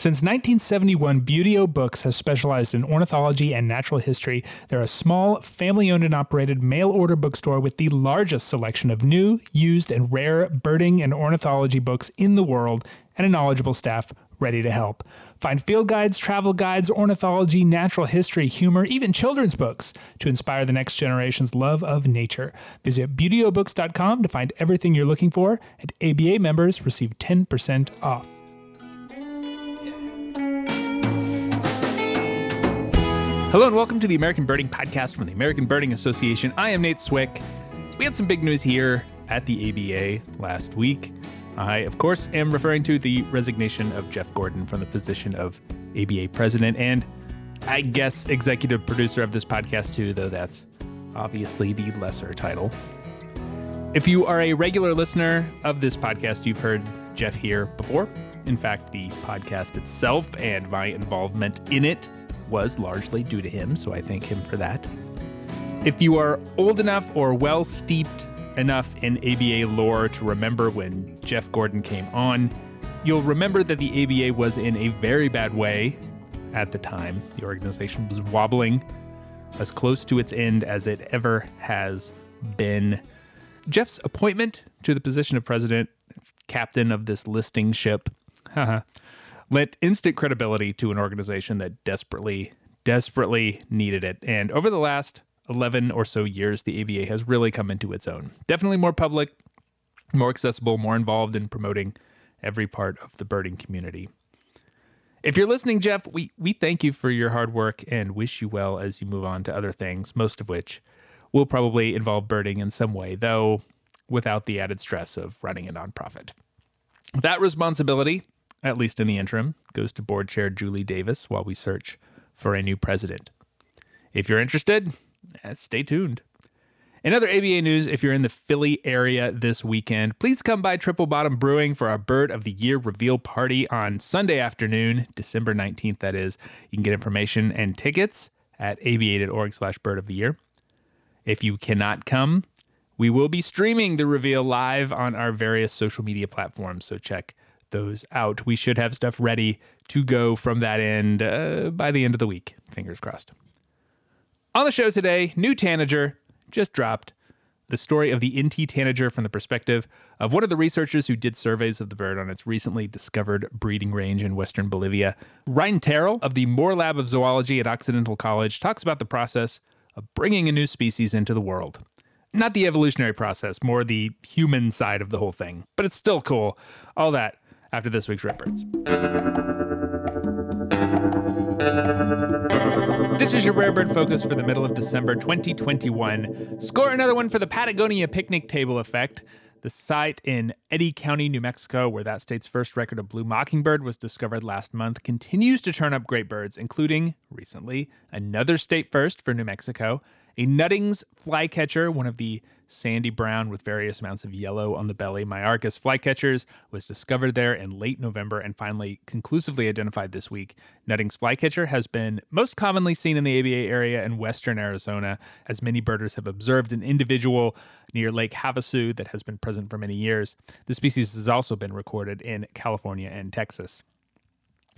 Since 1971, Buteo Books has specialized in ornithology and natural history. They're a small, family owned and operated mail order bookstore with the largest selection of new, used, and rare birding and ornithology books in the world and a knowledgeable staff ready to help. Find field guides, travel guides, ornithology, natural history, humor, even children's books to inspire the next generation's love of nature. Visit buteobooks.com to find everything you're looking for, and ABA members receive 10% off. Hello and welcome to the American Birding Podcast from the American Birding Association. I am Nate Swick. We had some big news here at the ABA last week. I, of course, am referring to the resignation of Jeff Gordon from the position of ABA president and I guess executive producer of this podcast, too, though that's obviously the lesser title. If you are a regular listener of this podcast, you've heard Jeff here before. In fact, the podcast itself and my involvement in it was largely due to him, so I thank him for that. If you are old enough or well steeped enough in ABA lore to remember when Jeff Gordon came on, you'll remember that the ABA was in a very bad way at the time. The organization was wobbling as close to its end as it ever has been. Jeff's appointment to the position of president, captain of this listing ship, lent instant credibility to an organization that desperately, desperately needed it. And over the last 11 or so years, the ABA has really come into its own. Definitely more public, more accessible, more involved in promoting every part of the birding community. If you're listening, Jeff, we, we thank you for your hard work and wish you well as you move on to other things, most of which will probably involve birding in some way, though without the added stress of running a nonprofit. That responsibility at least in the interim, goes to board chair Julie Davis while we search for a new president. If you're interested, eh, stay tuned. In other ABA news, if you're in the Philly area this weekend, please come by Triple Bottom Brewing for our Bird of the Year reveal party on Sunday afternoon, December 19th, that is. You can get information and tickets at aba.org slash bird of the year. If you cannot come, we will be streaming the reveal live on our various social media platforms, so check those out. We should have stuff ready to go from that end uh, by the end of the week. Fingers crossed. On the show today, new tanager just dropped. The story of the Inti tanager from the perspective of one of the researchers who did surveys of the bird on its recently discovered breeding range in western Bolivia. Ryan Terrill of the Moore Lab of Zoology at Occidental College talks about the process of bringing a new species into the world. Not the evolutionary process, more the human side of the whole thing, but it's still cool. All that after this week's Redbirds. This is your Rare Bird Focus for the middle of December 2021. Score another one for the Patagonia picnic table effect. The site in Eddy County, New Mexico, where that state's first record of blue mockingbird was discovered last month, continues to turn up great birds, including, recently, another state first for New Mexico, a Nuttings flycatcher, one of the sandy brown with various amounts of yellow on the belly. Myiarchus flycatchers was discovered there in late November and finally conclusively identified this week. Nuttings flycatcher has been most commonly seen in the ABA area in western Arizona, as many birders have observed an individual near Lake Havasu that has been present for many years. The species has also been recorded in California and Texas.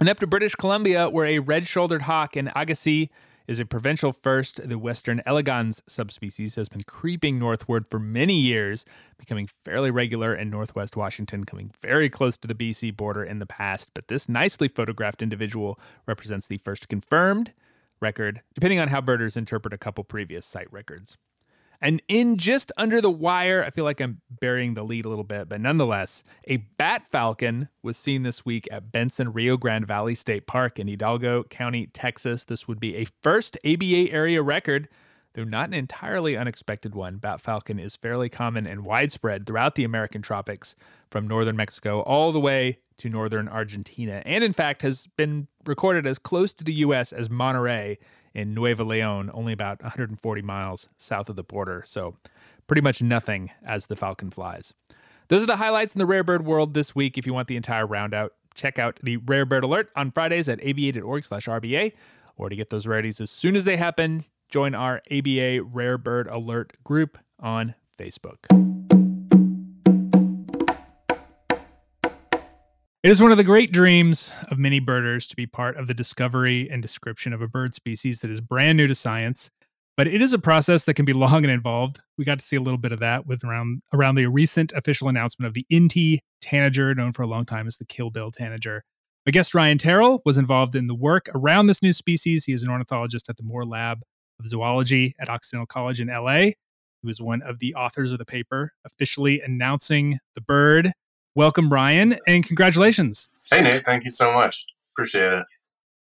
And up to British Columbia, where a red shouldered hawk in Agassiz is a provincial first. The western elegans subspecies has been creeping northward for many years, becoming fairly regular in northwest Washington, coming very close to the BC border in the past. But this nicely photographed individual represents the first confirmed record, depending on how birders interpret a couple previous site records. And in just under the wire, I feel like I'm burying the lead a little bit, but nonetheless, a bat falcon was seen this week at Bentsen Rio Grande Valley State Park in Hidalgo County, Texas. This would be a first ABA area record, though not an entirely unexpected one. Bat falcon is fairly common and widespread throughout the American tropics, from northern Mexico all the way to northern Argentina, and in fact has been recorded as close to the U.S. as Monterrey in Nuevo Leon, only about 140 miles south of the border. So, pretty much nothing as the Falcon flies. Those are the highlights in the rare bird world this week. If you want the entire roundout, check out the Rare Bird Alert on Fridays at aba.org/rba, or to get those rarities as soon as they happen, join our ABA Rare Bird Alert group on Facebook. It is one of the great dreams of many birders to be part of the discovery and description of a bird species that is brand new to science. But it is a process that can be long and involved. We got to see a little bit of that with around around the recent official announcement of the Inti tanager, known for a long time as the kill-bill tanager. My guest Ryan Terrill was involved in the work around this new species. He is an ornithologist at the Moore Lab of Zoology at Occidental College in LA. He was one of the authors of the paper officially announcing the bird welcome, Brian, and congratulations. Hey, Nate. Thank you so much. Appreciate it.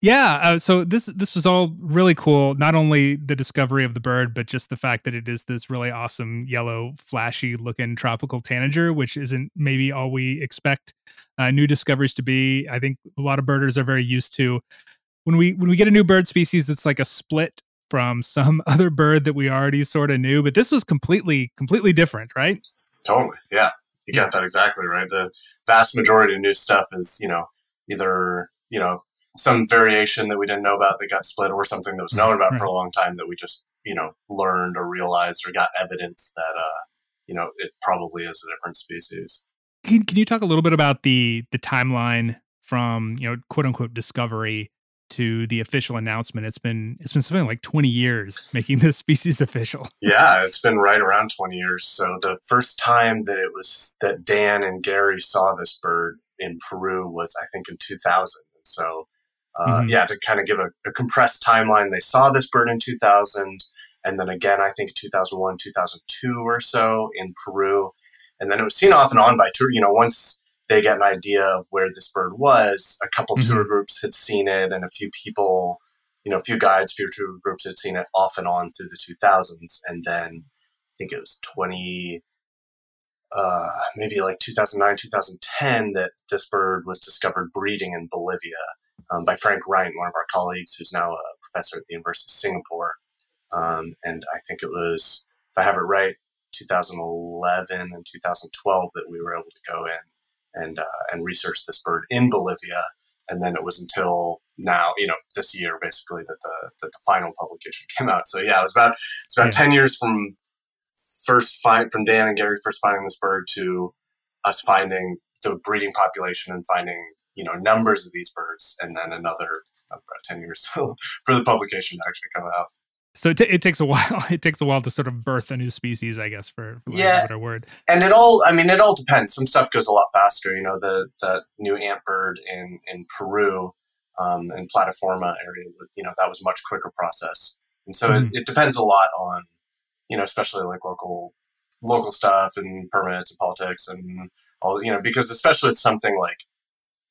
Yeah, uh, so this this was all really cool. Not only the discovery of the bird, but just the fact that it is this really awesome yellow, flashy looking tropical tanager, which isn't maybe all we expect uh, new discoveries to be. I think a lot of birders are very used to when we when we get a new bird species that's like a split from some other bird that we already sort of knew. But this was completely completely different, right? Totally, yeah you got that exactly right. The vast majority of new stuff is, you know, either, you know, some variation that we didn't know about that got split or something that was known about right. for a long time that we just, you know, learned or realized or got evidence that, uh, you know, it probably is a different species. Can, can you talk a little bit about the the timeline from, you know, quote unquote discovery to the official announcement. It's been it's been something like 20 years making this species official. Yeah, it's been right around 20 years. So the first time that it was that Dan and Gary saw this bird in Peru was I think in 2000. So uh, mm-hmm. yeah, to kind of give a, a, compressed timeline, they saw this bird in 2000, and then again I think 2001, 2002 or so in Peru, and then it was seen off and on by tour. You know, once they get an idea of where this bird was. A couple mm-hmm. tour groups had seen it, and a few people, you know, a few guides, a few tour groups had seen it off and on through the 2000s. And then I think it was 20, uh, maybe like 2009, 2010 that this bird was discovered breeding in Bolivia um, by Frank Rheindt, one of our colleagues who's now a professor at the University of Singapore. Um, and I think it was, if I have it right, 2011 and 2012 that we were able to go in and uh, and research this bird in Bolivia. And then it was until now, you know, this year basically that the that the final publication came out. So yeah, it was about it's about yeah. ten years from first find from Dan and Gary first finding this bird to us finding the breeding population and finding you know numbers of these birds, and then another about ten years for the publication to actually come out. So it, t- it takes a while. It takes a while to sort of birth a new species, I guess, for, for yeah. better word. And it all, I mean, it all depends. Some stuff goes a lot faster. You know, the the new antbird in in Peru, um, in Plataforma area, you know, that was a much quicker process. And so mm. it, it depends a lot on, you know, especially like local local stuff and permits and politics and all, you know, because especially it's something like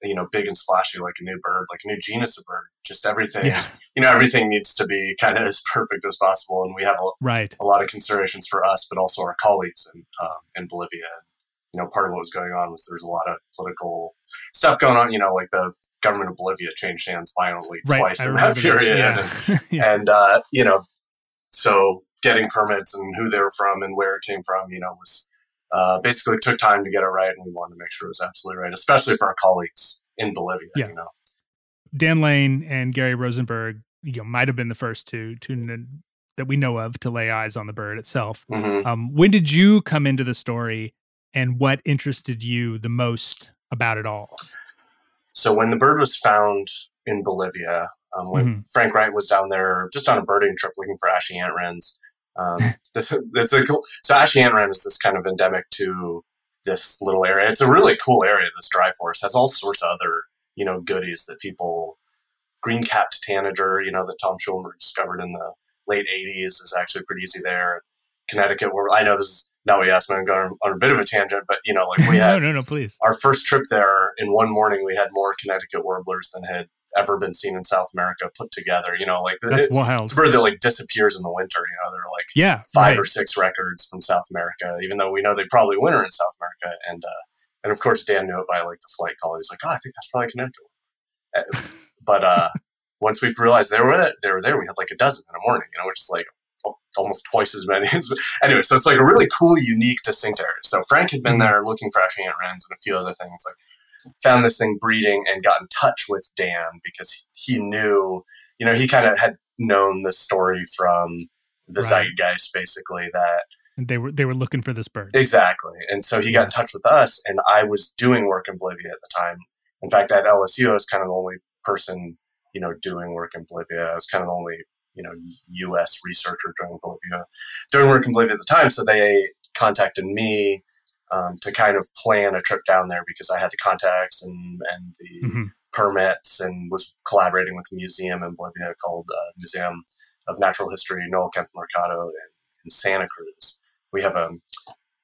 you know big and splashy like a new bird like a new genus of bird just everything yeah. you know everything needs to be kind of as perfect as possible and we have a, right. a lot of considerations for us but also our colleagues in, um, in bolivia you know part of what was going on was there's a lot of political stuff going on you know like the government of bolivia changed hands violently right. twice I in that period. Yeah. and, yeah. and uh, you know so getting permits and who they were from and where it came from you know was uh, basically took time to get it right, and we wanted to make sure it was absolutely right, especially for our colleagues in Bolivia. Yeah. You know, Dan Lane and Gary Rosenberg, you know, might have been the first to to that we know of to lay eyes on the bird itself. Mm-hmm. Um, when did you come into the story, and what interested you the most about it all? So when the bird was found in Bolivia, um, when mm-hmm. Frank Rheindt was down there just on a birding trip looking for ashy ant wrens, um, this, it's a cool, so Ashy Ant is this kind of endemic to this little area. It's a really cool area. This dry forest has all sorts of other you know goodies that people green capped tanager, you know, that Tom Schulenberg discovered in the late '80s is actually pretty easy there. Connecticut, where I know this is now we asked me to go on a bit of a tangent, but you know, like we had no, no, no, please. Our first trip there in one morning, we had more Connecticut warblers than had ever been seen in South America put together. You know, like That's it, wild. It's a bird that like disappears in the winter. You know, there are like yeah, five right. or six records from South America, even though we know they probably winter in South America. And uh, and of course, Dan knew it by like the flight call. He's like, oh, I think that's probably Connecticut. Uh, but uh, once we've realized they were there, they were there. We had like a dozen in a morning. You know, which is like almost twice as many. anyway, so it's like a really cool, unique, distinct area. So Frank had been mm-hmm. there looking for ashy ant wrens and a few other things. Like found this thing breeding and got in touch with Dan because he knew, you know, he kind of had known the story from the right. zeitgeist, basically that and they were they were looking for this bird exactly. And so he got yeah. in touch with us, and I was doing work in Bolivia at the time, In fact, at LSU, I was kind of the only person, you know, doing work in Bolivia. I was kind of the only, you know, U.S. researcher doing Bolivia, doing work in Bolivia at the time. So they contacted me um, to kind of plan a trip down there because I had the contacts and and the mm-hmm. permits and was collaborating with a museum in Bolivia called uh, Museum of Natural History Noel Kempff Mercado in, in Santa Cruz. We have a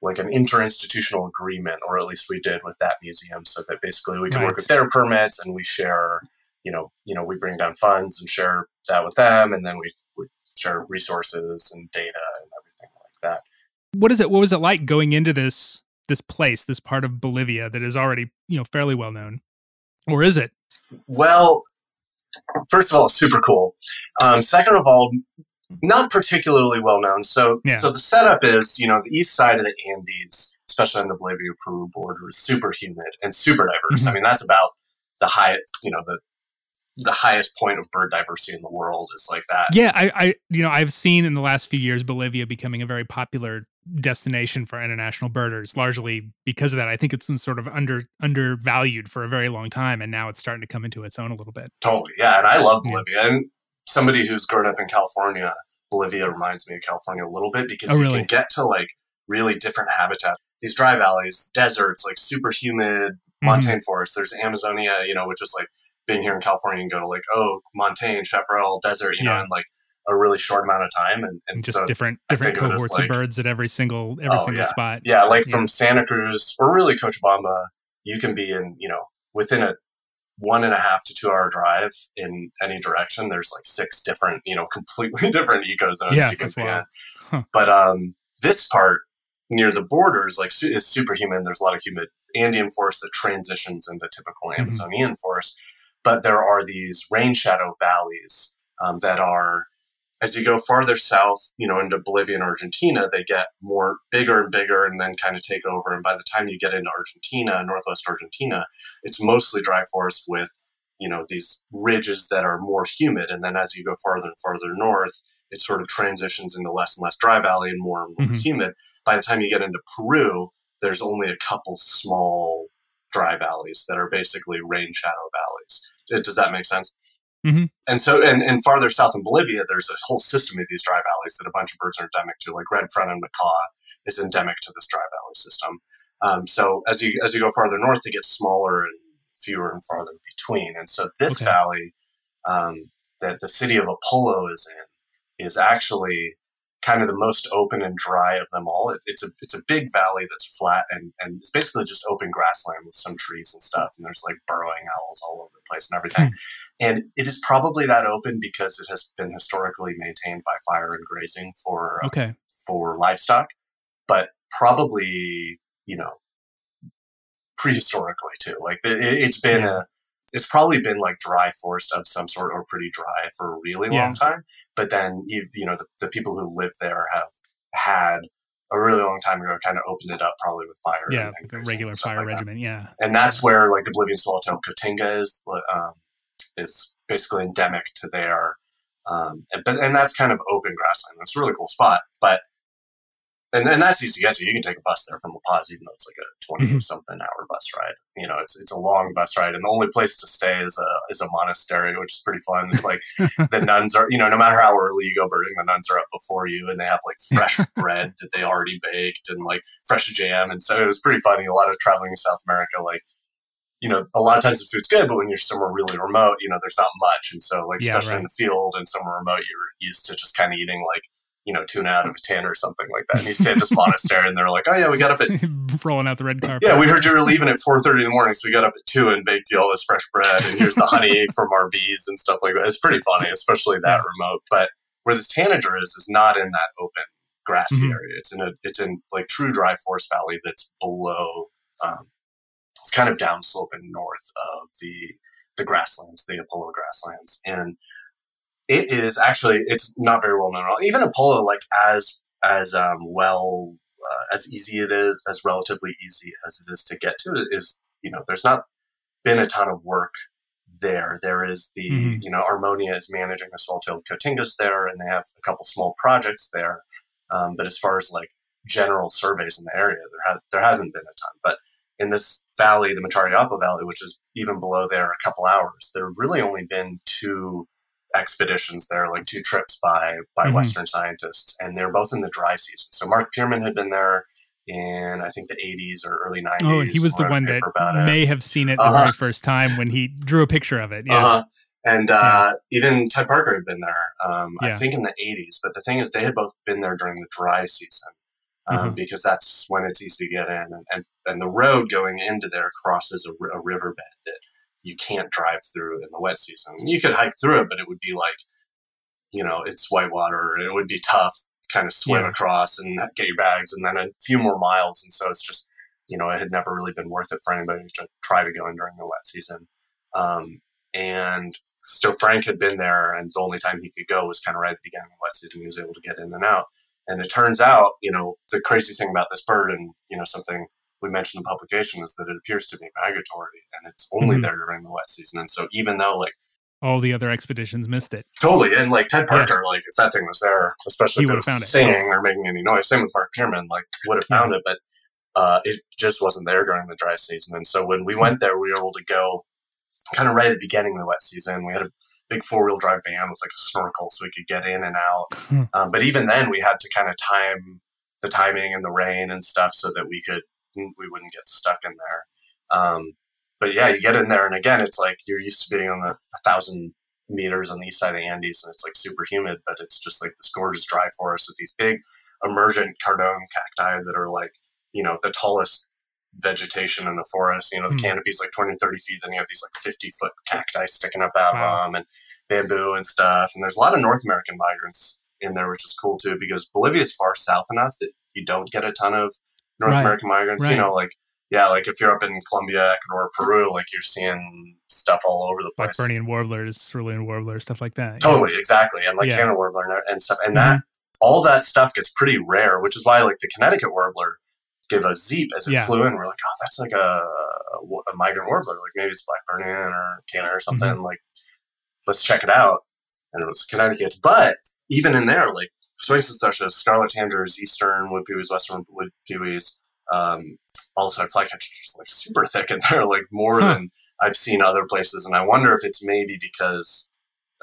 like an interinstitutional agreement, or at least we did with that museum, so that basically we can right. work with their permits and we share, you know, you know, we bring down funds and share that with them, and then we, we share resources and data and everything like that. What is it? What was it like going into this this place, this part of Bolivia that is already you know fairly well known, or is it? Well, first of all, super cool. Um, second of all, not particularly well known. So, yeah. so the setup is, you know, the east side of the Andes, especially on the Bolivia-Peru border, is super humid and super diverse. Mm-hmm. I mean, that's about the high, you know, the the highest point of bird diversity in the world is like that. Yeah, I, I, you know, I've seen in the last few years Bolivia becoming a very popular destination for international birders, largely because of that. I think it's been sort of under undervalued for a very long time, and now it's starting to come into its own a little bit. Totally, yeah, and I love Bolivia, and somebody who's grown up in California, Bolivia reminds me of California a little bit because oh, you can get to like really different habitat. These dry valleys, deserts, like super humid mm-hmm. montane forests. There's Amazonia, you know, which is like being here in California and go to like, oh, montane, chaparral, desert, you yeah. know, in like a really short amount of time. And, and just so different different cohorts like, of birds at every single every oh, single yeah. spot. Yeah, like yeah. from Santa Cruz or really Coach Cochabamba, you can be in, you know, within a one and a half to two hour drive in any direction. There's like six different, you know, completely different eco zones yeah, you can be in. Huh. But um, this part near the borders, like, is super humid. There's a lot of humid Andean forest that transitions into typical mm-hmm. Amazonian mm-hmm. forest. But there are these rain shadow valleys um, that are as you go farther south, you know, into Bolivia and Argentina, they get more bigger and bigger and then kind of take over. And by the time you get into Argentina, northwest Argentina, it's mostly dry forest with, you know, these ridges that are more humid. And then as you go farther and farther north, it sort of transitions into less and less dry valley and more and more mm-hmm. humid. By the time you get into Peru, there's only a couple small dry valleys that are basically rain shadow valleys. Does that make sense? Mm-hmm. And so, and, and farther south in Bolivia, there's a whole system of these dry valleys that a bunch of birds are endemic to, like red fronted macaw is endemic to this dry valley system. Um, so as you as you go farther north, it gets smaller and fewer and farther between. And so this okay. valley um, that the city of Apolo is in is actually kind of the most open and dry of them all. It, it's a it's a big valley that's flat and and it's basically just open grassland with some trees and stuff. And there's like burrowing owls all over the place and everything. Hmm. And it is probably that open because it has been historically maintained by fire and grazing for uh, okay. for livestock, but probably you know prehistorically too. Like it, has been yeah. a it's probably been like dry forest of some sort or pretty dry for a really yeah. long time. But then you, you know the, the people who live there have had a really long time ago kind of opened it up probably with fire. Yeah, and, like a regular fire like regimen. That. Yeah, and that's where like the Bolivian swallowtail cotinga is um, is basically endemic to there. Um, and, but and that's kind of open grassland. It's a really cool spot, but and, and that's easy to get to. You can take a bus there from La Paz, even though it's like a 20 mm-hmm. something hour bus ride. You know, it's it's a long bus ride, and the only place to stay is a is a monastery, which is pretty fun. It's like the nuns are, you know, no matter how early you go birding, the nuns are up before you, and they have like fresh bread that they already baked and like fresh jam, and so it was pretty funny. A lot of traveling in South America, like you know, a lot of times the food's good, but when you're somewhere really remote, you know, there's not much, and so like yeah, especially right. in the field and somewhere remote, you're used to just kind of eating like you know, tuna out of a tin or something like that. And he stayed at this monastery and they're like, oh yeah, we got up at rolling out the red carpet. Yeah, we heard you were leaving at 4.30 in the morning. So we got up at two and baked you all this fresh bread. And here's the honey from our bees and stuff like that. It's pretty funny, especially that remote. But where this tanager is, is not in that open grassy mm-hmm. area. It's in a, it's in like true dry forest valley that's below, um, it's kind of downsloping north of the, the grasslands, the Apolo grasslands. And it is actually it's not very well known. Even Apolo, like as as um, well uh, as easy it is, as relatively easy as it is to get to, is you know there's not been a ton of work there. There is the mm-hmm. you know Armonia is managing the swallowtail cotingas there, and they have a couple small projects there. Um, but as far as like general surveys in the area, there ha- there hasn't been a ton. But in this valley, the Machariapo Valley, which is even below there a couple hours, there have really only been two expeditions there, like two trips by by mm-hmm. Western scientists, and they're both in the dry season. So Mark Pearman had been there in I think the 80s or early 90s. Oh, he was the one that may have seen it uh-huh. the very first time when he drew a picture of it. Yeah. Uh-huh. And uh, yeah. even Ted Parker had been there, um, yeah. I think in the 80s. But the thing is, they had both been there during the dry season um, mm-hmm. because that's when it's easy to get in. And, and, and the road going into there crosses a, a riverbed that you can't drive through in the wet season. You could hike through it, but it would be like, you know, it's whitewater. It would be tough kind of swim yeah. across and get your bags and then a few more miles. And so it's just, you know, it had never really been worth it for anybody to try to go in during the wet season. Um, and so Frank had been there, and the only time he could go was kind of right at the beginning of the wet season. He was able to get in and out. And it turns out, you know, the crazy thing about this bird, and you know, something we mentioned in the publication is that it appears to be migratory, and it's only mm-hmm. there during the wet season. And so, even though like all the other expeditions missed it, totally, and like Ted Parker, yeah. like if that thing was there, especially he if it was found singing it. or making any noise, same with Mark Pearman, like would have found yeah. it, but uh, it just wasn't there during the dry season. And so when we hmm. went there, we were able to go kind of right at the beginning of the wet season. We had a big four wheel drive van with like a snorkel so we could get in and out. Hmm. Um, but even then, we had to kind of time the timing and the rain and stuff so that we could we wouldn't get stuck in there. Um, but yeah, you get in there, and again, it's like you're used to being on the a thousand meters on the east side of the Andes, and it's like super humid, but it's just like this gorgeous dry forest with these big emergent cardon cacti that are like you know the tallest vegetation in the forest. You know, the mm. canopy is like 20 30 feet. Then you have these like 50 foot cacti sticking up out wow. of them and bamboo and stuff. And there's a lot of North American migrants in there, which is cool too, because Bolivia is far south enough that you don't get a ton of North right. American migrants. Right. You know, like, yeah, like if you're up in Colombia, Ecuador, Peru, like you're seeing stuff all over the place. Like Bernian warblers, cerulean warblers, stuff like that. Totally, exactly. And like yeah. Canada warbler and stuff. And mm-hmm. that, all that stuff gets pretty rare, which is why like the Connecticut warbler give a zeep as it yeah. flew in. We're like, oh, that's like a, a, migrant warbler. Like maybe it's Blackburnian or Canada or something. Mm-hmm. Like, let's check it out. And it was Connecticut. But even in there, like Swainson's thrushes, scarlet tanagers, eastern wood pewees, western wood pewees, um, olive-sided flycatchers, like super thick in there, like more huh. than I've seen other places. And I wonder if it's maybe because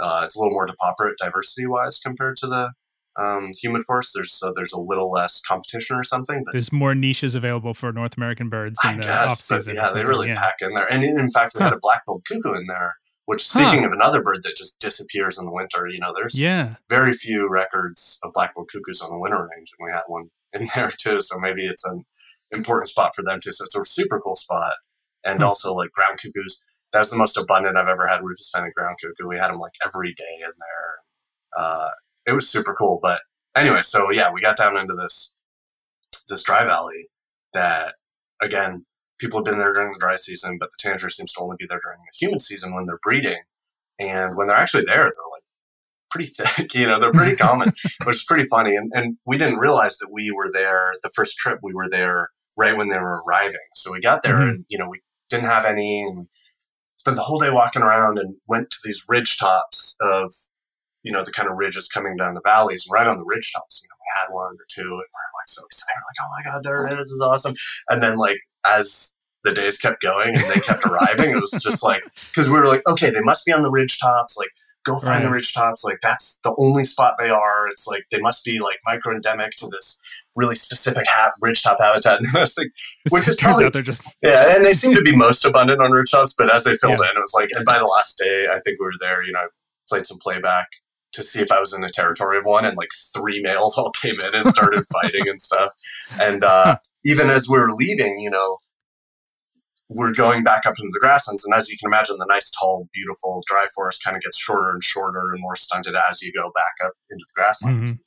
uh, it's a little more depauperate diversity wise compared to the um, humid forest. There's so there's a little less competition or something. But there's more niches available for North American birds in I the guess, off season. Yeah, they really yeah. pack in there. And in, in fact, we huh. had a black-billed cuckoo in there. Which, speaking huh. of another bird that just disappears in the winter, you know, there's yeah. very few records of black-billed cuckoos on the winter range, and we had one in there too. So maybe it's an important spot for them too. So it's a super cool spot, and hmm. also like ground cuckoos. That was the most abundant I've ever had rufous-vented ground cuckoo. We had them like every day in there. Uh, it was super cool. But anyway, so yeah, we got down into this this dry valley that again people have been there during the dry season, but the tanager seems to only be there during the humid season when they're breeding. And when they're actually there, they're like pretty thick. You know, they're pretty common, which is pretty funny. And and we didn't realize that we were there the first trip. We were there right when they were arriving. So we got there, mm-hmm. and you know, we didn't have any, and spent the whole day walking around, and went to these ridge tops of you know, the kind of ridges coming down the valleys. And right on the ridge tops, you know, we had one or two, and we are like so excited, we're like, oh my god, there it is, this is awesome. And then like as the days kept going and they kept arriving, it was just like because we were like, okay, they must be on the ridge tops, like. Go find right. the ridge tops. Like that's the only spot they are. It's like they must be like micro endemic to this really specific ha- ridgetop habitat. like, which is turns probably, out they're just yeah, and they seem to be most abundant on ridgetops. But as they filled yeah. in, it was like, and by the last day, I think we were there. You know, I played some playback to see if I was in the territory of one, and like three males all came in and started fighting and stuff. And uh, even as we were leaving, you know, we're going back up into the grasslands, and as you can imagine, the nice, tall, beautiful dry forest kind of gets shorter and shorter and more stunted as you go back up into the grasslands. Mm-hmm.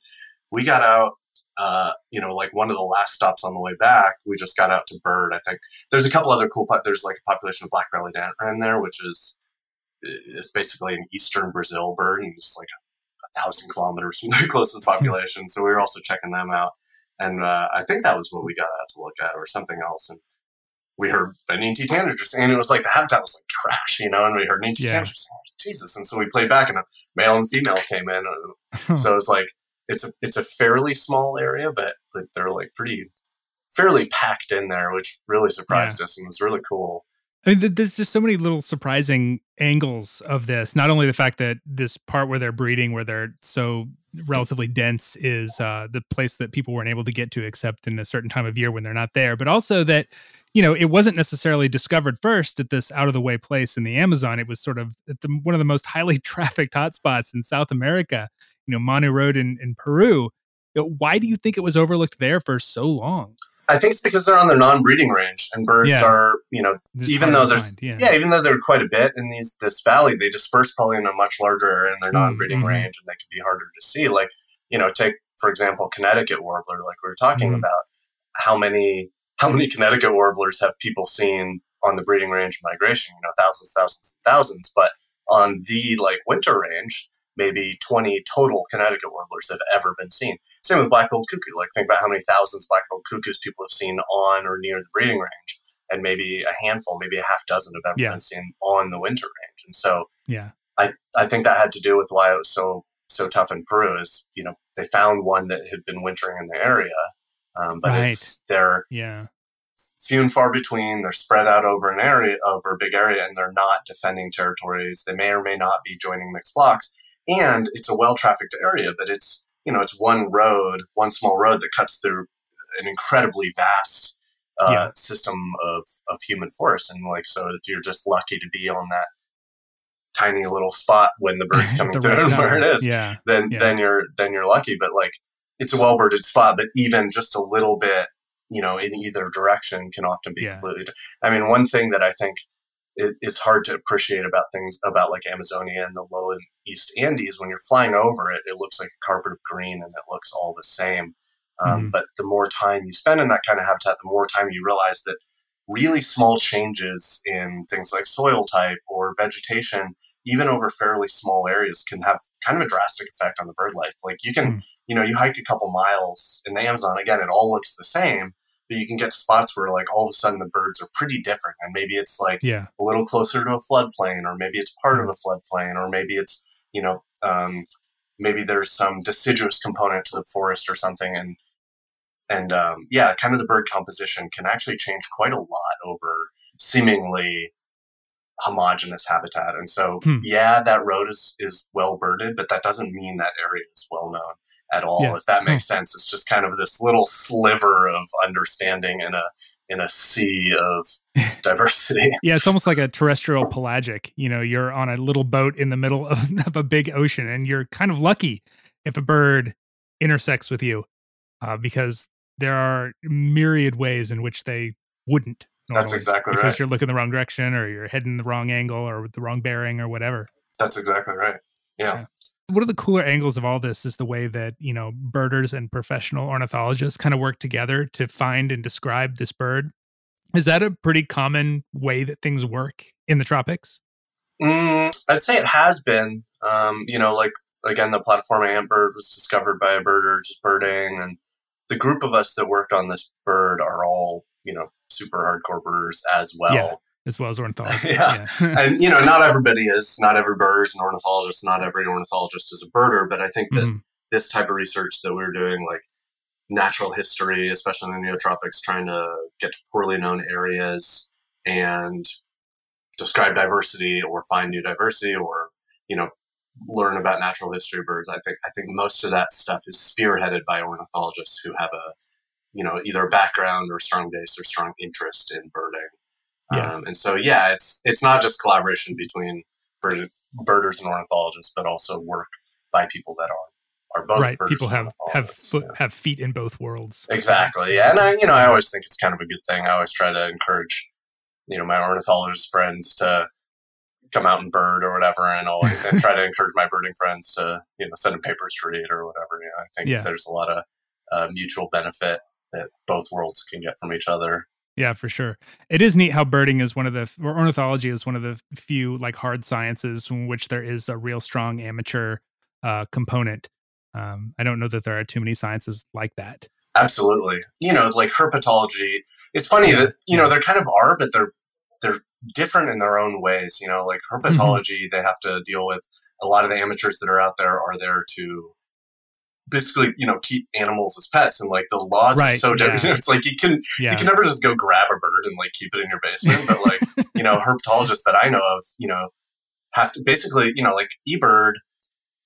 We got out. Uh, you know, like one of the last stops on the way back, we just got out to bird. I think there's a couple other cool. There's like a population of black bellied ant in there, which is it's basically an eastern Brazil bird, and it's like thousand kilometers from the closest population. so we were also checking them out, and uh, I think that was what we got out to look at, or something else. And we heard an Inti just, and it was like the habitat was like trash, you know. And we heard an Inti yeah. just, Jesus. And so we played back, and a male and female came in. so it's like it's a it's a fairly small area, but but they're like pretty fairly packed in there, which really surprised yeah. us and was really cool. I mean, there's just so many little surprising angles of this. Not only the fact that this part where they're breeding, where they're so relatively dense, is uh, the place that people weren't able to get to except in a certain time of year when they're not there, but also that you know it wasn't necessarily discovered first at this out of the way place in the Amazon. It was sort of the, one of the most highly trafficked hotspots in South America. You know, Manu Road in, in Peru. Why do you think it was overlooked there for so long? I think it's because they're on their non-breeding range, and birds yeah. are, you know, even though there's, yeah. yeah. even though there are quite a bit in these this valley, they disperse probably in a much larger area in their non-breeding mm-hmm. range, and they can be harder to see. Like, you know, take for example, Connecticut warbler, like we were talking mm-hmm. about. How many how many Connecticut warblers have people seen on the breeding range migration? You know, thousands, thousands, thousands. But on the like winter range, maybe 20 total Connecticut warblers have ever been seen. Same with black-billed cuckoo. Like think about how many thousands black-billed cuckoos people have seen on or near the breeding range, and maybe a handful, maybe a half dozen have ever yeah. been seen on the winter range. And so, yeah, I I think that had to do with why it was so so tough in Peru. Is you know they found one that had been wintering in the area, um, but right. it's they're yeah few and far between. They're spread out over an area, over a big area, and they're not defending territories. They may or may not be joining mixed flocks and it's a well trafficked area, but it's you know it's one road, one small road that cuts through an incredibly vast uh, yeah. system of of human forest, and like so if you're just lucky to be on that tiny little spot when the bird's coming the through where it is, yeah. then yeah. then you're then you're lucky. But like it's a well birded spot, but even just a little bit, you know, in either direction can often be yeah. completely. I mean, one thing that I think it, it's hard to appreciate about things about like Amazonia and the low and East Andes. When you're flying over it, it looks like a carpet of green and it looks all the same. Um, mm-hmm. But the more time you spend in that kind of habitat, the more time you realize that really small changes in things like soil type or vegetation, even over fairly small areas, can have kind of a drastic effect on the bird life. Like you can, mm. you know, you hike a couple miles in the Amazon, again, it all looks the same, but you can get spots where like all of a sudden the birds are pretty different and maybe it's like yeah. a little closer to a floodplain or maybe it's part of a floodplain or maybe it's you know um, maybe there's some deciduous component to the forest or something and and um, yeah kind of the bird composition can actually change quite a lot over seemingly homogenous habitat and so hmm. yeah that road is is well birded but that doesn't mean that area is well known at all, yeah. if that makes sense. It's just kind of this little sliver of understanding in a in a sea of diversity. yeah, it's almost like a terrestrial pelagic. You know, you're on a little boat in the middle of, of a big ocean, and you're kind of lucky if a bird intersects with you, uh, because there are myriad ways in which they wouldn't. Normally, That's exactly because right. Because you're looking the wrong direction, or you're heading the wrong angle, or the wrong bearing, or whatever. That's exactly right. yeah. yeah one of the cooler angles of all this is the way that you know birders and professional ornithologists kind of work together to find and describe this bird. Is that a pretty common way that things work in the tropics? Mm, i'd say it has been. Um, you know like again the platform ant bird was discovered by a birder just birding and the group of us that worked on this bird are all you know super hardcore birders as well. yeah as well as ornithologists. yeah. yeah. and, you know, not everybody is, not every birder is an ornithologist, not every ornithologist is a birder, but I think that mm-hmm. this type of research that we're doing, like natural history, especially in the neotropics, trying to get to poorly known areas and describe diversity or find new diversity or, you know, learn about natural history birds. I think I think most of that stuff is spearheaded by ornithologists who have a you know either a background or strong base or strong interest in birding. Yeah. Um, and so, yeah, it's it's not just collaboration between bird, birders and ornithologists, but also work by people that are are both right. People have have yeah. have feet in both worlds. Exactly. Yeah, and I, you know, I always think it's kind of a good thing. I always try to encourage, you know, my ornithologist friends to come out and bird or whatever, and I'll and try to encourage my birding friends to you know send them papers to read or whatever. You know, I think yeah. there's a lot of uh, mutual benefit that both worlds can get from each other. Yeah, for sure. It is neat how birding is one of the or ornithology is one of the few like hard sciences in which there is a real strong amateur uh, component. Um, I don't know that there are too many sciences like that. Absolutely. You know, like herpetology. It's funny yeah. that you know there kind of are, but they're they're different in their own ways. You know, like mm-hmm. herpetology, mm-hmm. they have to deal with a lot of the amateurs that are out there are there to basically you know keep animals as pets and like the laws right, are so different. Yeah. it's like you can yeah. you can never just go grab a bird and like keep it in your basement, but like you know herpetologists that I know of, you know, have to basically you know like eBird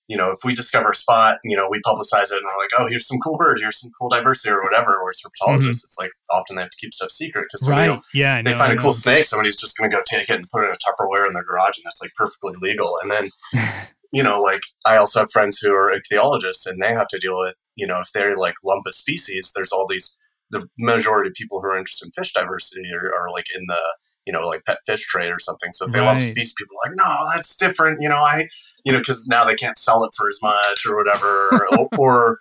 you know, if we discover a spot, you know, we publicize it and we're like, oh, here's some cool bird, here's some cool diversity or whatever. Whereas herpetologists, mm-hmm. it's like often they have to keep stuff secret because right. yeah, they find a cool snake, somebody's just going to go take it and put it in a Tupperware in their garage, and that's like perfectly legal. And then, you know, like I also have friends who are ichthyologists, and they have to deal with, you know, if they're like lump a species, there's all these. The majority of people who are interested in fish diversity are, are like in the you know, like pet fish trade or something. So if they right. lump species, people are like, no, that's different. You know, I you know, because now they can't sell it for as much or whatever, or, or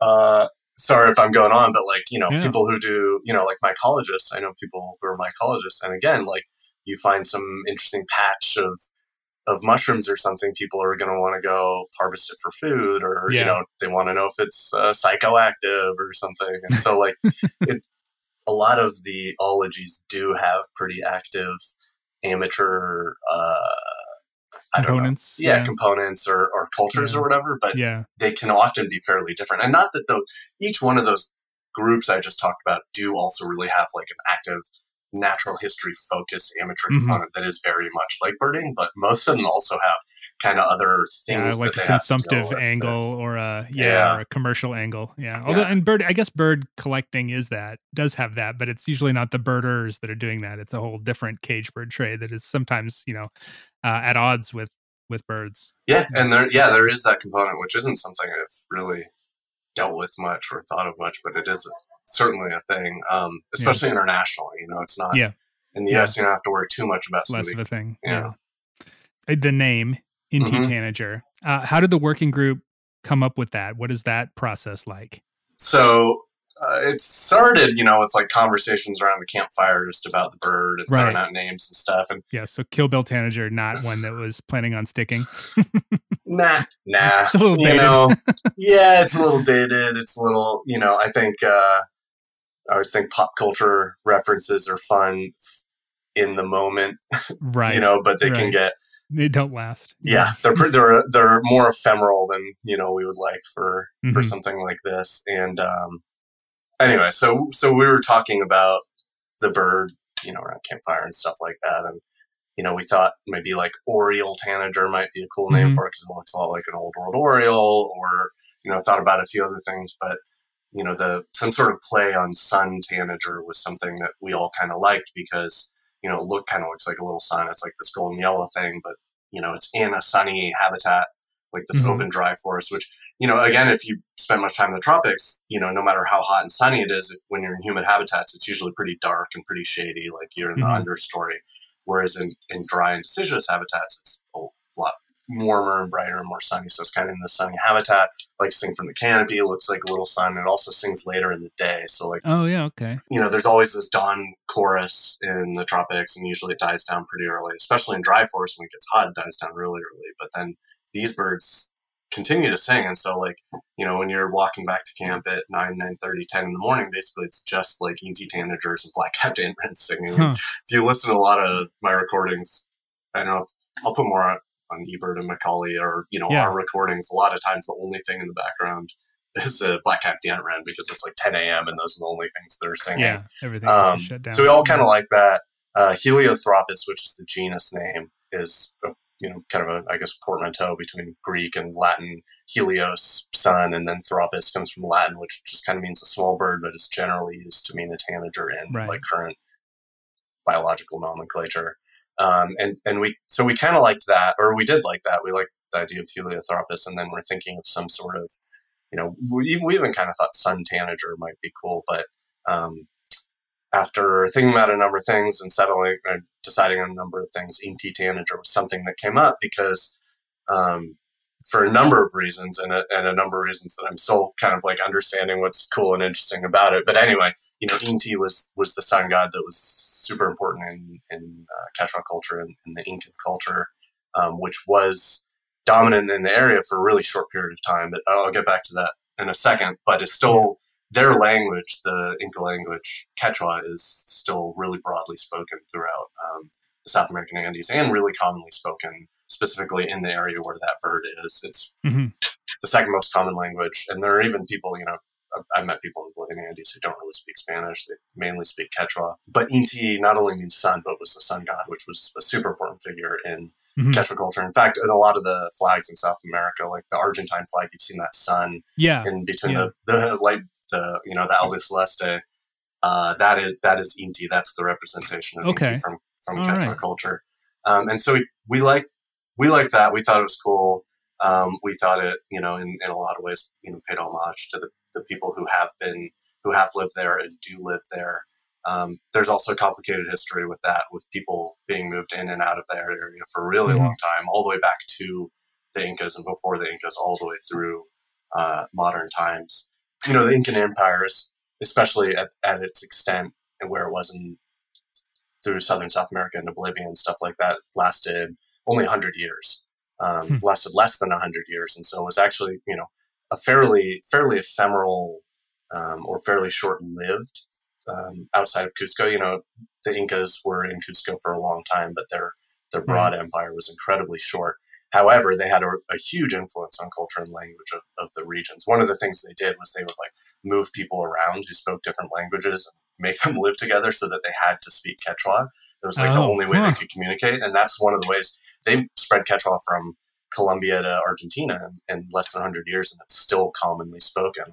uh, sorry if I'm going on, but like, you know, yeah. people who do, you know, like mycologists, I know people who are mycologists. And again, like you find some interesting patch of, of mushrooms or something, people are going to want to go harvest it for food or, yeah. you know, they want to know if it's uh, psychoactive or something. And so like it, a lot of the ologies do have pretty active amateur, uh, components. Yeah, yeah, components or, or cultures yeah. or whatever, but yeah. they can often be fairly different. And not that those, each one of those groups I just talked about do also really have like an active natural history focused amateur mm-hmm. component that is very much like birding, but most of them also have kind of other things yeah, like a consumptive angle or a yeah, yeah, or a commercial angle yeah. Although yeah. and bird i guess bird collecting is that does have that but it's usually not the birders that are doing that. It's a whole different cage bird trade that is sometimes you know uh, at odds with with birds. Yeah. and there yeah there is that component which isn't something i've really dealt with much or thought of much but it is a, certainly a thing um especially internationally you know it's not yeah in the us you don't have to worry too much about it's less of a thing yeah. the name Inti mm-hmm. Tanager. Uh, how did the working group come up with that? What is that process like? So uh, it started, you know, with like conversations around the campfire just about the bird and right. throwing out names and stuff. And yeah, so Kill Bill Tanager, not one that was planning on sticking. nah, nah. It's a little dated. You know, yeah, it's a little dated. It's a little, you know, I think uh, I always think pop culture references are fun in the moment, right? you know, but they right. can get they don't last. Yeah, they're they're they're more ephemeral than you know we would like for mm-hmm. for something like this. And um, anyway, so so we were talking about the bird, you know, around campfire and stuff like that, and you know, we thought maybe like Oriole tanager might be a cool name mm-hmm. for it because it looks a lot like an old world Oriole, or you know, thought about a few other things, but you know, the some sort of play on sun tanager was something that we all kind of liked because you know, it look kind of looks like a little sun. It's like this golden yellow thing, but you know, it's in a sunny habitat, like this mm-hmm. open dry forest. Which you know, again, if you spend much time in the tropics, you know, no matter how hot and sunny it is, when you're in humid habitats, it's usually pretty dark and pretty shady, like you're in mm-hmm. the understory. Whereas in, in dry and deciduous habitats, it's a lot warmer and brighter and more sunny. So it's kind of in the sunny habitat. Like sing from the canopy, looks like a little sun. It also sings later in the day. So like oh yeah, okay. You know, there's always this dawn chorus in the tropics, and usually it dies down pretty early, especially in dry forest when it gets hot, it dies down really early. But then these birds continue to sing and so like you know when you're walking back to camp at 9 9 30 10 in the morning basically it's just like Inti tanagers and black-capped wrens singing huh. if you listen to a lot of my recordings i don't know if i'll put more on eBird and Macaulay or you know yeah. our recordings, a lot of times the only thing in the background is a black-capped wren because it's like 10 a.m. and those are the only things that are singing. Yeah, everything um, shut down. So we all kind of like that. Uh, Heliothraupis, which is the genus name, is a, you know kind of a I guess portmanteau between Greek and Latin. Helios, sun, and then Thraupis comes from Latin, which just kind of means a small bird, but is generally used to mean a tanager in right. like current biological nomenclature. Um, and and we so we kind of liked that, or we did like that. We liked the idea of Heliothraupis, and then we're thinking of some sort of, you know, we, we even kind of thought sun tanager might be cool, but um, after thinking about a number of things and settling, uh, deciding on a number of things, Inti tanager was something that came up because um, for a number of reasons and a, and a number of reasons that I'm still kind of like understanding what's cool and interesting about it. But anyway, you know, Inti was was the sun god that was super important in in uh, Quechua culture and in the Incan culture, um, which was dominant in the area for a really short period of time. But I'll get back to that in a second. But it's still their language, the Inca language, Quechua, is still really broadly spoken throughout um, the South American Andes and really commonly spoken specifically in the area where that bird is. It's mm-hmm. the second most common language. And there are even people, you know, I've met people in the Bolivian Andes who don't really speak Spanish. They mainly speak Quechua. But Inti not only means sun, but was the sun god, which was a super important figure in mm-hmm. Quechua culture. In fact, in a lot of the flags in South America, like the Argentine flag, you've seen that sun yeah. in between yeah. the, the light, the, you know, the alba celeste. Uh, that is, that is Inti. That's the representation of okay. Inti from, from Quechua right. culture. Um, and so we, we like, we like that. We thought it was cool. Um, we thought it, you know, in, in a lot of ways, you know, paid homage to the, the people who have been, who have lived there and do live there. Um, there's also a complicated history with that, with people being moved in and out of that area for a really mm-hmm. long time, all the way back to the Incas and before the Incas, all the way through uh, modern times. You know, the Incan Empire, is, especially at, at its extent and where it was in through southern South America into Bolivia and stuff like that, lasted only 100 years, um, hmm. lasted less than 100 years. And so it was actually, you know, a fairly, fairly ephemeral um, or fairly short lived um, outside of Cusco. You know, the Incas were in Cusco for a long time, but their, their broad right. empire was incredibly short. However, they had a, a, huge influence on culture and language of, of the regions. One of the things they did was they would like move people around who spoke different languages and make them live together so that they had to speak Quechua. It was like oh, the only way huh. they could communicate. And that's one of the ways they spread Quechua from Colombia to Argentina in, in less than 100 years, and it's still commonly spoken.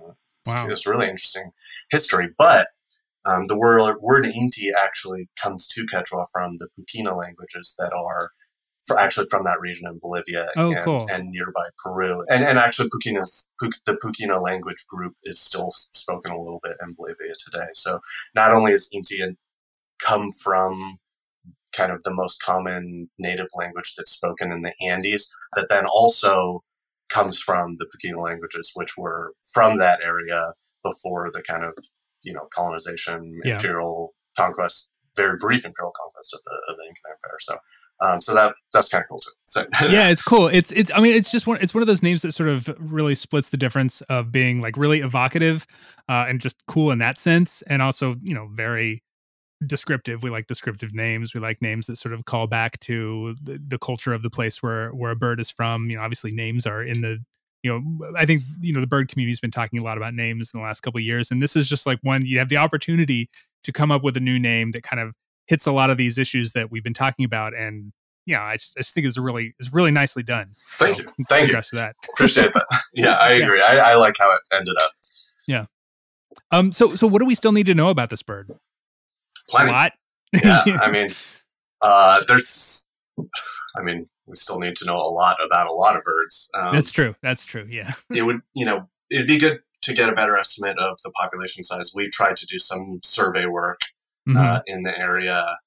It's, wow. it's really interesting history. But um, the word, word Inti actually comes to Quechua from the Puquina languages that are for actually from that region in Bolivia oh, and, cool. and, nearby Peru. And, and actually, Puquina's, the Puquina language group is still spoken a little bit in Bolivia today. So not only is Inti come from kind of the most common native language that's spoken in the Andes, that then also comes from the Puquina languages, which were from that area before the kind of you know colonization, yeah. imperial conquest, very brief imperial conquest of the, of the Incan Empire. So. Um, so that that's kind of cool too. So. yeah, it's cool. It's it's. I mean, it's just one. It's one of those names that sort of really splits the difference of being like really evocative uh, and just cool in that sense, and also you know very descriptive. We like descriptive names. We like names that sort of call back to the, the culture of the place where where a bird is from. You know, obviously names are in the you know i think you know the bird community's been talking a lot about names in the last couple of years and this is just like when you have the opportunity to come up with a new name that kind of hits a lot of these issues that we've been talking about and yeah i just, I just think it's really it's really nicely done. Thank so, you thank you. for that. Appreciate that. Yeah i agree. Yeah. I, I like how it ended up. Yeah. Um so so what do we still need to know about this bird Plenty. A lot. yeah, I mean, uh, there's, I mean, we still need to know a lot about a lot of birds. Um, That's true. That's true. Yeah. it would, you know, it'd be good to get a better estimate of the population size. We tried to do some survey work mm-hmm. uh, in the area.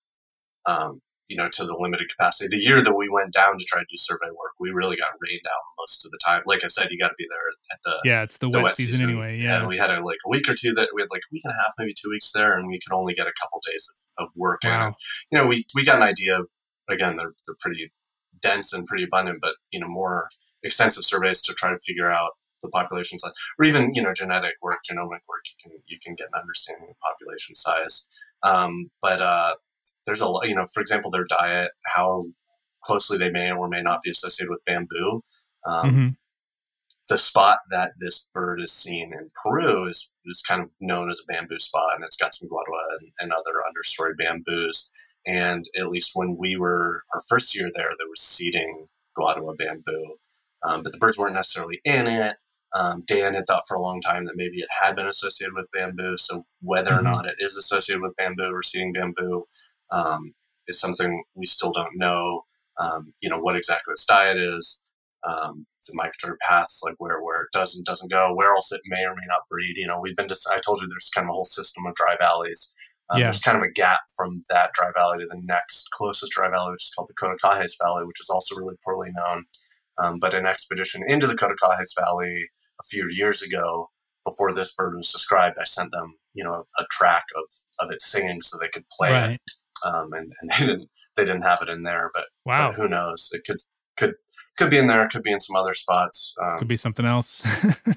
Um, you know, to the limited capacity. The year that we went down to try to do survey work, we really got rained out most of the time. Like I said, you got to be there at the yeah, it's the, the wet, wet season, season, anyway. Yeah, and we had a, like a week or two that we had like a week and a half, maybe two weeks there, and we could only get a couple days of, of work. Wow. And you know, we we got an idea of again, they're they're pretty dense and pretty abundant, but you know, more extensive surveys to try to figure out the population size, or even you know, genetic work, genomic work. You can you can get an understanding of population size. Um, but uh, there's a lot, you know, for example, their diet, how closely they may or may not be associated with bamboo. Um, mm-hmm. The spot that this bird is seen in Peru is, is kind of known as a bamboo spot, and it's got some guadua and, and other understory bamboos. And at least when we were our first year there, there was seeding guadua bamboo, um, but the birds weren't necessarily in it. Um, Dan had thought for a long time that maybe it had been associated with bamboo. So whether mm-hmm. or not it is associated with bamboo or seeding bamboo, um, is something we still don't know. Um, you know what exactly its diet is, um, the migratory paths, like where where it does and doesn't go, where else it may or may not breed. You know, we've been just I told you there's kind of a whole system of dry valleys. Um, yeah. There's kind of a gap from that dry valley to the next closest dry valley, which is called the Cotacajes Valley, which is also really poorly known. Um, but an expedition into the Cotacajes Valley a few years ago, before this bird was described, I sent them, you know, a track of, of it singing so they could play right. it um, and, and they didn't they didn't have it in there. But wow, but who knows? It could could could be in there. It could be in some other spots. Um, could be something else.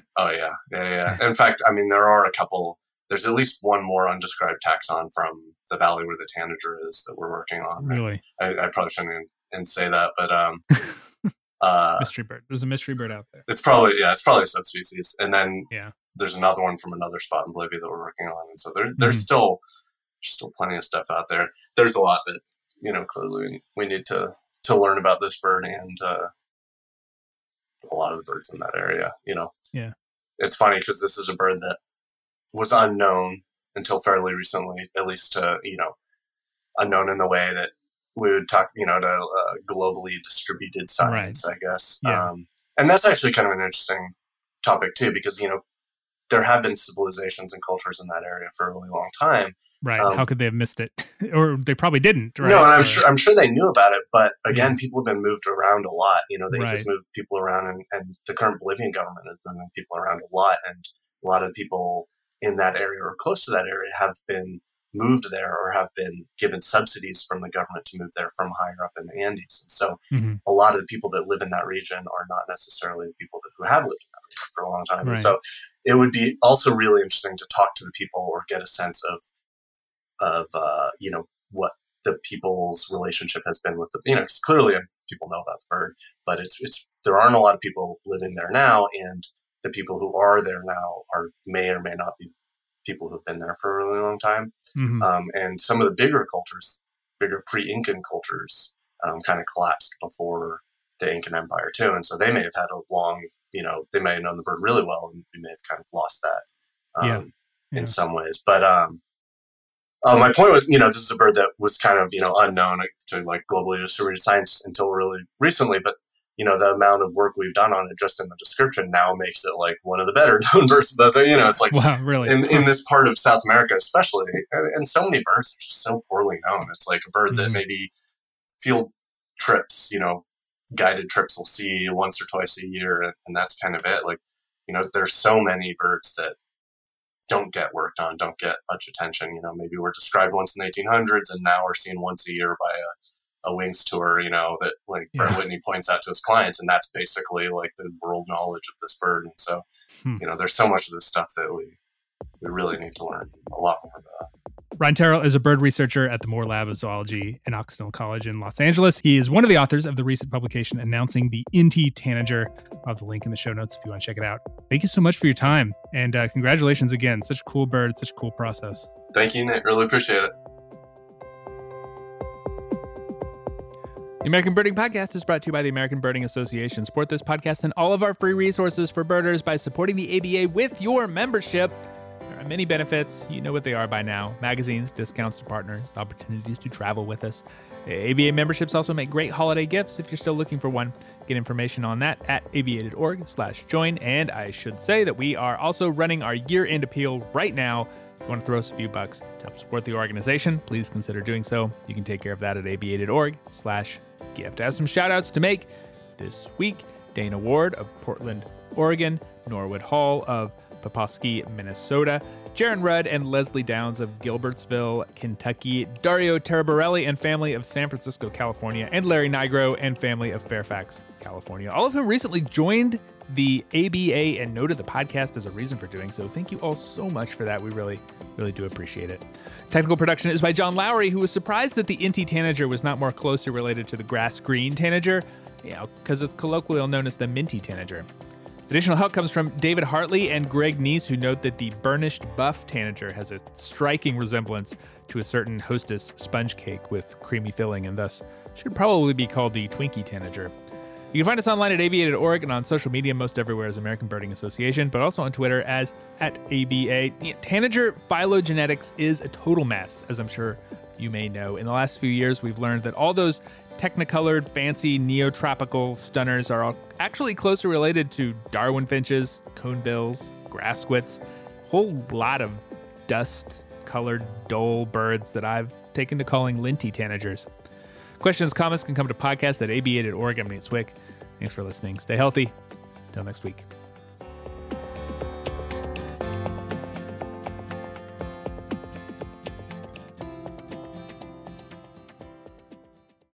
oh yeah, yeah, yeah. In fact, I mean, there are a couple. There's at least one more undescribed taxon from the valley where the tanager is that we're working on. Really, I, I probably shouldn't and say that, but um, Uh, mystery bird. There's a mystery bird out there. It's probably yeah, it's probably a subspecies. And then yeah, there's another one from another spot in Bolivia that we're working on. And so there, there's mm-hmm. still there's still plenty of stuff out there. There's a lot that you know clearly we need to to learn about this bird and uh, a lot of the birds in that area. You know, yeah, it's funny because this is a bird that was unknown until fairly recently, at least to you know unknown in the way that we would talk, you know, to uh, globally distributed science, right. I guess. Yeah. Um, and that's actually kind of an interesting topic too, because you know there have been civilizations and cultures in that area for a really long time. Right. Um, How could they have missed it? or they probably didn't. Right? No, and I'm sure I'm sure they knew about it, but again, yeah. people have been moved around a lot. You know, they right. just moved people around, and, and the current Bolivian government has been moving people around a lot, and a lot of people in that area or close to that area have been moved there or have been given subsidies from the government to move there from higher up in the Andes. And so mm-hmm. a lot of the people that live in that region are not necessarily the people that, who have lived in that region for a long time. Right. And so it would be also really interesting to talk to the people or get a sense of, of, uh, you know, what the people's relationship has been with the, you know, clearly people know about the bird, but it's, it's, there aren't a lot of people living there now. And the people who are there now are may or may not be people who've been there for a really long time. Mm-hmm. Um, and some of the bigger cultures, bigger pre-Incan cultures, um, kind of collapsed before the Incan Empire too. And so they may have had a long, you know, they may have known the bird really well, and we may have kind of lost that um, yeah. Yeah. in some ways. But um, uh, my point was, you know, this is a bird that was kind of, you know, unknown to like globally distributed science until really recently. But you know, the amount of work we've done on it just in the description now makes it like one of the better known birds. Those, you know, it's like wow, really in, in this part of South America, especially, and so many birds are just so poorly known. It's like a bird mm-hmm. that maybe field trips, you know, guided trips will see once or twice a year, and, and that's kind of it. Like, you know, there's so many birds that don't get worked on, don't get much attention. You know, maybe we're described once in the 1800s, and now we're seen once a year by a a wings tour, you know, that like yeah. Brett Whitney points out to his clients, and that's basically like the world knowledge of this bird. And so, hmm. you know, there's so much of this stuff that we we really need to learn a lot more about. Ryan Terrill is a bird researcher at the Moore Lab of Zoology in Occidental College in Los Angeles. He is one of the authors of the recent publication announcing the Inti tanager. I'll have the link in the show notes if you want to check it out. Thank you so much for your time and uh, congratulations again. Such a cool bird, such a cool process. Thank you, Nick. Really appreciate it. The American Birding Podcast is brought to you by the American Birding Association. Support this podcast and all of our free resources for birders by supporting the ABA with your membership. Are many benefits. You know what they are by now magazines, discounts to partners, opportunities to travel with us. ABA memberships also make great holiday gifts if you're still looking for one. Get information on that at aba.org slash join. And I should say that we are also running our year-end appeal right now. If you want to throw us a few bucks to help support the organization, please consider doing so. You can take care of that at aba.org slash gift. I have some shout outs to make this week. Dana Ward of Portland, Oregon, Norwood Hall of Peposky, Minnesota, Jaron Rudd and Leslie Downs of Gilbertsville, Kentucky, Dario Taraborelli and family of San Francisco, California, and Larry Nigro and family of Fairfax, California. All of whom recently joined the ABA and noted the podcast as a reason for doing so. Thank you all so much for that. We really, really do appreciate it. Technical production is by John Lowry, who was surprised that the Inti tanager was not more closely related to the grass green tanager, you know, because it's colloquially known as the minty tanager. Additional help comes from David Hartley and Greg Neise, who note that the burnished buff tanager has a striking resemblance to a certain hostess sponge cake with creamy filling and thus should probably be called the Twinkie tanager. You can find us online at aba.org and on social media most everywhere as American Birding Association, but also on Twitter as at ABA. Tanager phylogenetics is a total mess, as I'm sure you may know. In the last few years, we've learned that all those technicolored, fancy, neotropical stunners are all actually closely related to Darwin finches, conebills, grassquits, whole lot of dust colored, dull birds that I've taken to calling linty tanagers. Questions, comments can come to podcast at aba.org. I'm Nate Swick. Thanks for listening. Stay healthy. Until next week.